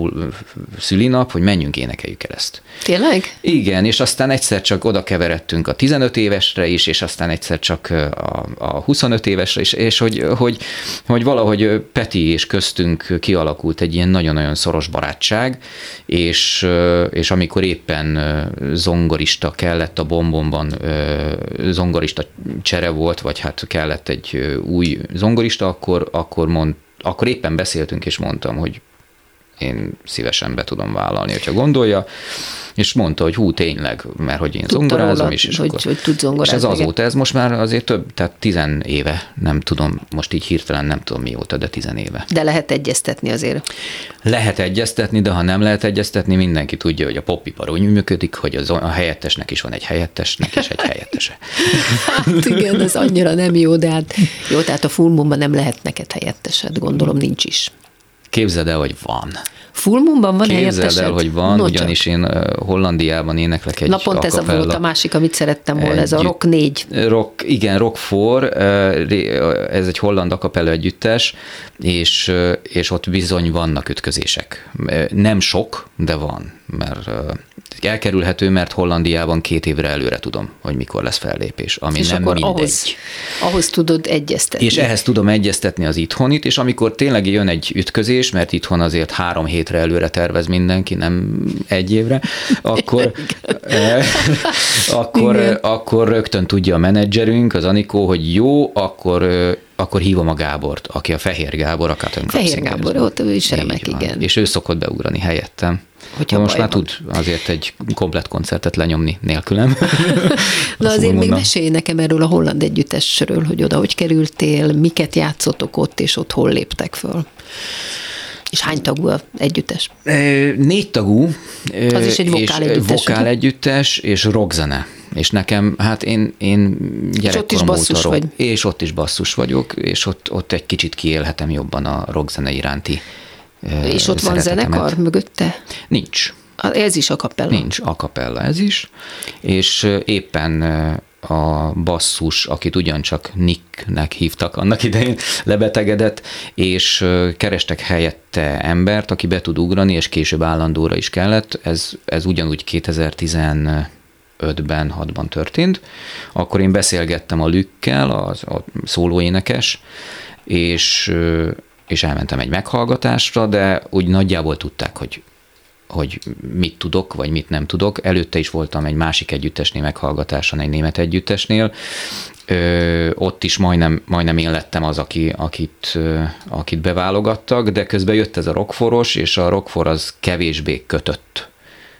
szülinap, hogy menjünk énekeljük el ezt. Tényleg? Igen, és aztán egyszer csak oda keveredtünk a 15 évesre is, és aztán egyszer csak a, a 25 évesre is, és hogy, hogy, hogy valahogy Peti és köztünk kialakult egy ilyen nagyon-nagyon szoros barátság, és, és amikor éppen zongorista kellett a bombonban, zongorista csere volt, vagy hát kellett egy új zongorista, akkor, akkor, mond, akkor éppen beszéltünk, és mondtam, hogy én szívesen be tudom vállalni, hogyha gondolja, és mondta, hogy hú, tényleg, mert hogy én Tudta zongorázom róla, is, és hogy- akkor, hogy tud zongorázni, És ez azóta, ez most már azért több, tehát tizen éve, nem tudom, most így hirtelen nem tudom mióta, de tizen éve. De lehet egyeztetni azért. Lehet egyeztetni, de ha nem lehet egyeztetni, mindenki tudja, hogy a popipar úgy működik, hogy az, a helyettesnek is van egy helyettesnek és egy helyettese. Hát igen, ez annyira nem jó, de hát jó, tehát a Fulmumban nem lehet neked helyettesed, gondolom nincs is. Képzeld el, hogy van. Fulmumban van Képzeld el, hogy van, No, ugyanis csak. én Hollandiában éneklek egy Na pont ez a volt a másik, amit szerettem volna, ez a Rock 4. Rock, igen, Rock 4, ez egy holland akapella együttes, és, és ott bizony vannak ütközések. Nem sok, de van, mert elkerülhető, mert Hollandiában két évre előre tudom, hogy mikor lesz fellépés, ami És nem akkor mindegy. ahhoz, ahhoz tudod egyeztetni. És ehhez tudom egyeztetni az itthonit, és amikor tényleg jön egy ütközés, mert itthon azért három hétre előre tervez mindenki, nem egy évre, akkor, akkor, Igen. akkor rögtön tudja a menedzserünk, az Anikó, hogy jó, akkor akkor hívom a Gábort, aki a Fehér Gábor, a Cotton Fehér. Gábor, ott ő is remek, igen. És ő szokott beugrani helyettem. Hogyha Most már van. tud azért egy komplet koncertet lenyomni nélkülem. Na azért még mondom. mesélj nekem erről a holland együttesről, hogy oda hogy kerültél, miket játszottok ott, és ott hol léptek föl. És hány tagú a együttes? Négy tagú. Az is egy vokál együttes, Vokál együttes, és rockzene. És nekem, hát én, én gyerekkorom basszus óta rock, vagy. És ott is basszus vagyok, és ott, ott egy kicsit kiélhetem jobban a rockzene iránti És ott van zenekar mögötte? Nincs. Ez is a kapella. Nincs, a kapella ez is, és éppen a basszus, akit ugyancsak Nicknek hívtak annak idején, lebetegedett, és kerestek helyette embert, aki be tud ugrani, és később állandóra is kellett. Ez, ez ugyanúgy 2015-ben, 6-ban történt. Akkor én beszélgettem a Lükkel, az, a szólóénekes, és, és elmentem egy meghallgatásra, de úgy nagyjából tudták, hogy hogy mit tudok, vagy mit nem tudok. Előtte is voltam egy másik együttesnél meghallgatáson, egy német együttesnél. Ö, ott is majdnem, majdnem én lettem az, aki, akit, ö, akit beválogattak, de közben jött ez a rockforos, és a rockfor az kevésbé kötött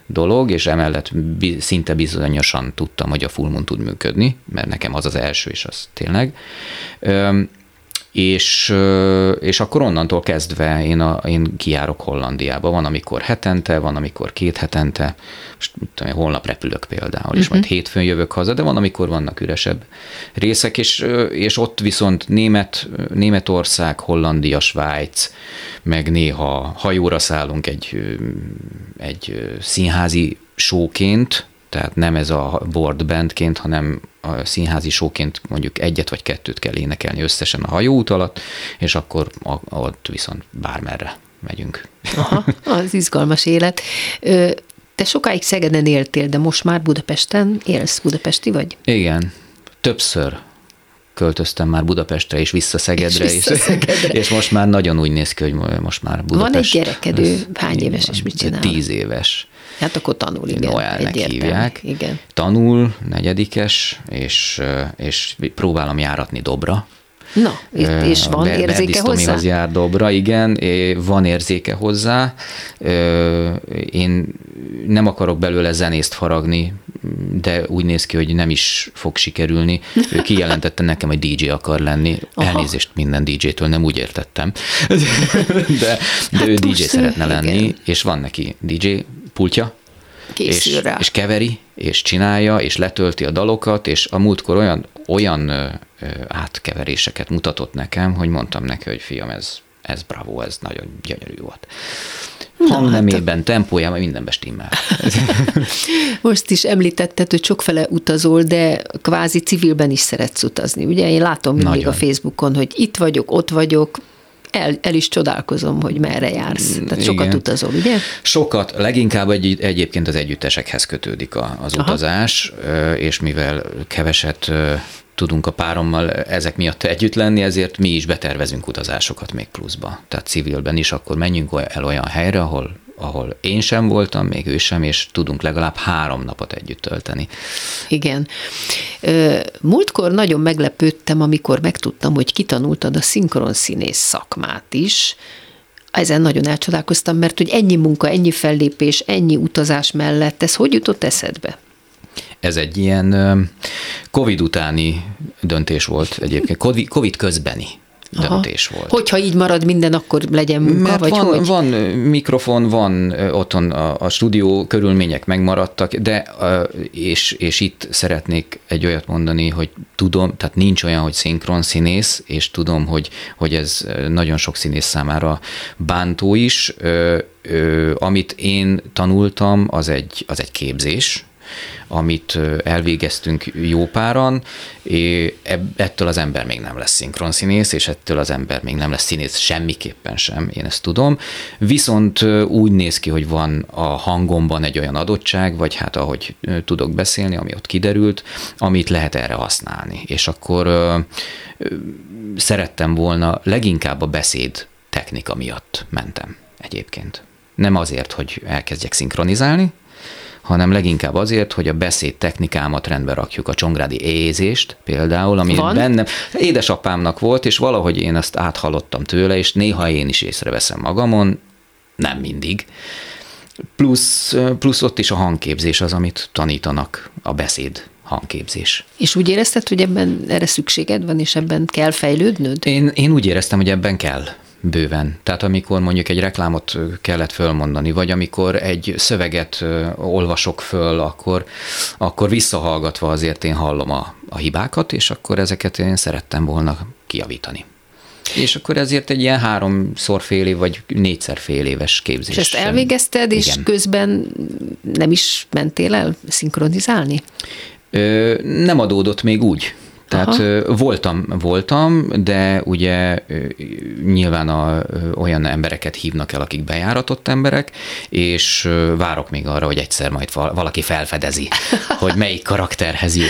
dolog, és emellett szinte bizonyosan tudtam, hogy a Full Moon tud működni, mert nekem az az első, és az tényleg. És, és akkor onnantól kezdve én, a, én kijárok Hollandiába. Van, amikor hetente, van, amikor két hetente. Most tudom, én, holnap repülök például, és majd hétfőn jövök haza, de van, amikor vannak üresebb részek, és, és ott viszont Német, Németország, Hollandia, Svájc, meg néha hajóra szállunk egy, egy színházi showként, tehát nem ez a board bandként, hanem a színházi showként mondjuk egyet vagy kettőt kell énekelni összesen a hajóút alatt, és akkor ott viszont bármerre megyünk. Aha, az izgalmas élet. Te sokáig Szegeden éltél, de most már Budapesten élsz. Budapesti vagy? Igen, többször költöztem már Budapestre és vissza Szegedre, És vissza Szegedre. és most már nagyon úgy néz ki, hogy most már Budapest. egy gyereked, ő ez- hány éves van, és mit csinál? Tíz éves. Hát akkor tanul, igen. Noelnek hívják. Igen. Tanul, negyedikes, és, és próbálom járatni dobra. Na, és, és van a Ber- érzéke hozzá? Jár dobra, igen, é, van érzéke hozzá. Én nem akarok belőle zenészt faragni, de úgy néz ki, hogy nem is fog sikerülni. Ő kijelentette nekem, hogy DJ akar lenni. Aha. Elnézést minden DJ-től, nem úgy értettem. De, de Hát ő DJ szeretne igen. lenni, és van neki DJ pultja, Készül és, rá. és keveri, és csinálja, és letölti a dalokat, és a múltkor olyan, olyan ö, ö, átkeveréseket mutatott nekem, hogy mondtam neki, hogy fiam, ez, ez bravo, ez nagyon gyönyörű volt. Hangnemében, tempójában, mindenbe stimmel. Most is említetted, hogy sokfele utazol, de kvázi civilben is szeretsz utazni. Ugye én látom mindig Nagyon. a Facebookon, hogy itt vagyok, ott vagyok, el, el is csodálkozom, hogy merre jársz. Tehát sokat Igen. utazol, ugye? Sokat, leginkább egy, egyébként az együttesekhez kötődik a, az Aha. utazás, és mivel keveset tudunk a párommal ezek miatt együtt lenni, ezért mi is betervezünk utazásokat még pluszba. Tehát civilben is akkor menjünk el olyan helyre, ahol, ahol én sem voltam, még ő sem, és tudunk legalább három napot együtt tölteni. Igen. Múltkor nagyon meglepődtem, amikor megtudtam, hogy kitanultad a szinkronszínész szakmát is. Ezen nagyon elcsodálkoztam, mert hogy ennyi munka, ennyi fellépés, ennyi utazás mellett, ez hogy jutott eszedbe? Ez egy ilyen Covid utáni döntés volt egyébként, Covid- Covid közbeni döntés volt. Hogyha így marad minden, akkor legyen munka, Mert vagy van, hogy? van mikrofon, van otthon a, a stúdió körülmények megmaradtak, de és, és itt szeretnék egy olyat mondani, hogy tudom, tehát nincs olyan, hogy szinkron színész, és tudom, hogy, hogy ez nagyon sok színész számára bántó is. Ö, ö, Amit én tanultam, az egy, az egy képzés, amit elvégeztünk jó páran, ettől az ember még nem lesz szinkronszínész, és ettől az ember még nem lesz színész semmiképpen sem, én ezt tudom. Viszont úgy néz ki, hogy van a hangomban egy olyan adottság, vagy hát ahogy tudok beszélni, ami ott kiderült, amit lehet erre használni. És akkor szerettem volna leginkább a beszéd technika miatt mentem egyébként. Nem azért, hogy elkezdjek szinkronizálni, hanem leginkább azért, hogy a beszéd technikámat rendbe rakjuk, a csongrádi éjzést például, ami Van? bennem édesapámnak volt, és valahogy én azt áthallottam tőle, és néha én is észreveszem magamon, nem mindig. Plusz, plusz ott is a hangképzés az, amit tanítanak, a beszéd hangképzés. És úgy érezted, hogy ebben erre szükséged van, és ebben kell fejlődnöd? Én, én úgy éreztem, hogy ebben kell bőven. Tehát amikor mondjuk egy reklámot kellett fölmondani, vagy amikor egy szöveget olvasok föl, akkor, akkor visszahallgatva azért én hallom a, a hibákat, és akkor ezeket én szerettem volna kijavítani. És akkor ezért egy ilyen háromszor fél év, vagy négyszer fél éves képzés. És ezt elvégezted, és Igen. közben nem is mentél el szinkronizálni? Ö, nem adódott még úgy. Tehát Aha. voltam, voltam, de ugye nyilván a, olyan embereket hívnak el, akik bejáratott emberek, és várok még arra, hogy egyszer majd val- valaki felfedezi, hogy melyik karakterhez jut.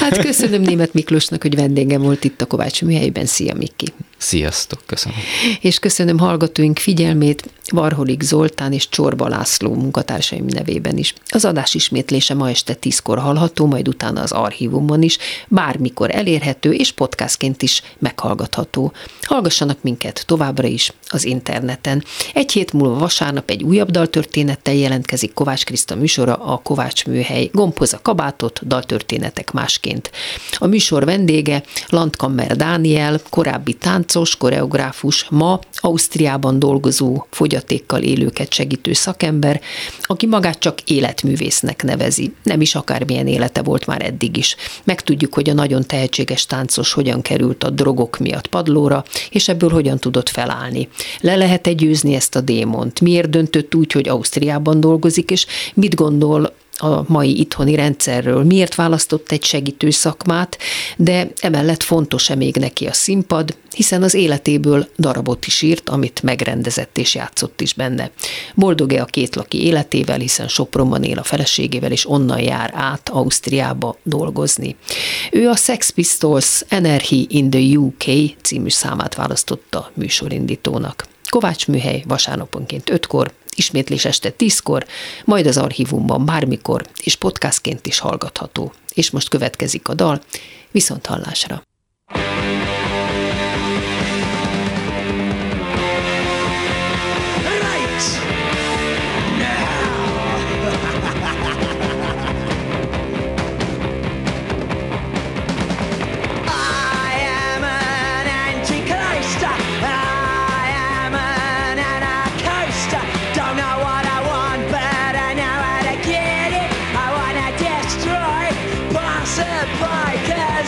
Hát köszönöm Német Miklósnak, hogy vendégem volt itt a Kovács műhelyben. Szia, Miki! Sziasztok, köszönöm. És köszönöm hallgatóink figyelmét Varholik Zoltán és Csorba László munkatársaim nevében is. Az adás ismétlése ma este tízkor hallható, majd utána az archívumon is, bármikor elérhető és podcastként is meghallgatható. Hallgassanak minket továbbra is az interneten. Egy hét múlva vasárnap egy újabb daltörténettel jelentkezik Kovács Kriszta műsora, a Kovács Műhely. Gombhoz a kabátot, daltörténetek másként. A műsor vendége Landkammer Dániel, korábbi táncos, koreográfus, ma Ausztriában dolgozó, fogyatékkal élőket segítő szakember, aki magát csak életművésznek nevezi. Nem is akármilyen élete volt már eddig is. Megtudjuk, hogy a nagyon tehetséges táncos hogyan került a drogok miatt padlóra, és ebből hogyan tudott felállni. Le lehet-e győzni ezt a démont? Miért döntött úgy, hogy Ausztriában dolgozik, és mit gondol a mai itthoni rendszerről, miért választott egy segítő szakmát, de emellett fontos-e még neki a színpad, hiszen az életéből darabot is írt, amit megrendezett és játszott is benne. Boldog-e a kétlaki életével, hiszen Sopronban él a feleségével, és onnan jár át Ausztriába dolgozni. Ő a Sex Pistols Energy in the UK című számát választotta műsorindítónak. Kovács Műhely vasárnaponként 5-kor, ismétlés este 10-kor, majd az archívumban bármikor, és podcastként is hallgatható. És most következik a dal, viszont hallásra.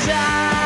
It.